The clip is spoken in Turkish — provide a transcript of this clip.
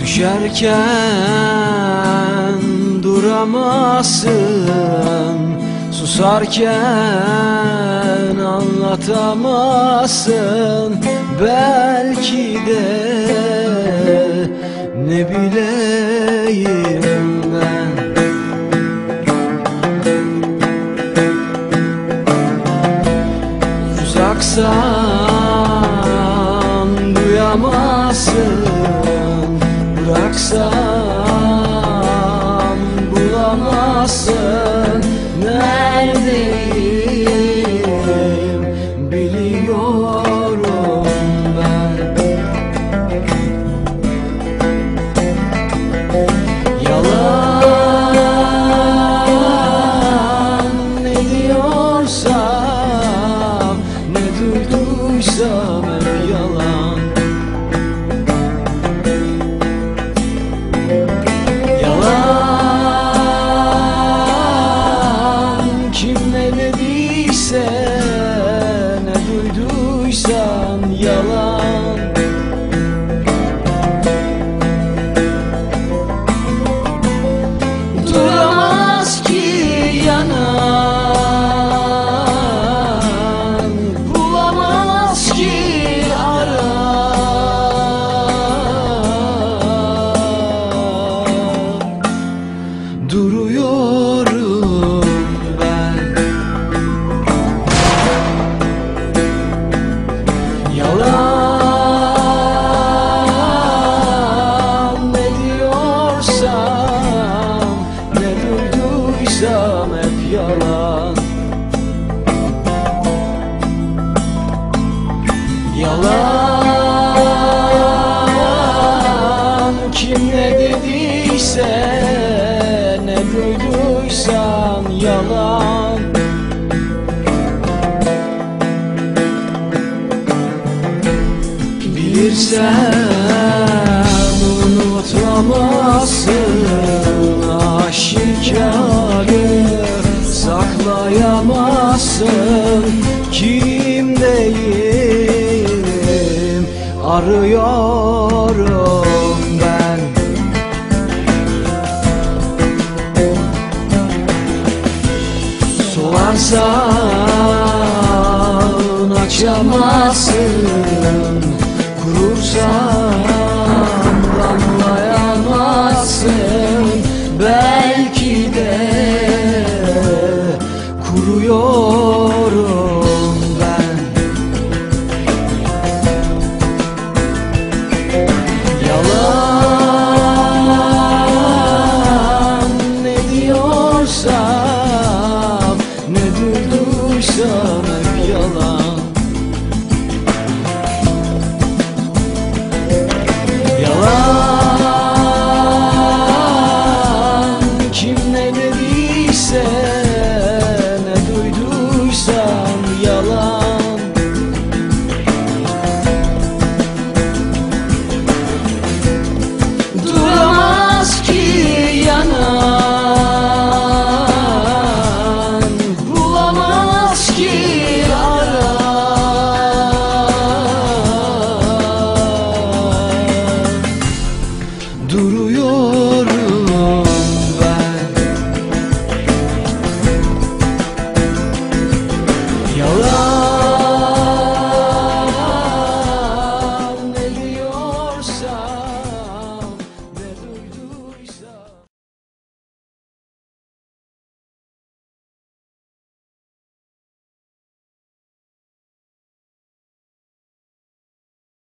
Düşerken duramazsın Susarken anlatamazsın. Belki de ne bileyim duyamazsın Bıraksam bulamazsın. Neredeyim Bilirsen unutamazsın Aşikarı saklayamazsın Kimdeyim arıyorum ben. Solarsan açamazsın Kurursan damlayamazsın Belki de kuruyorum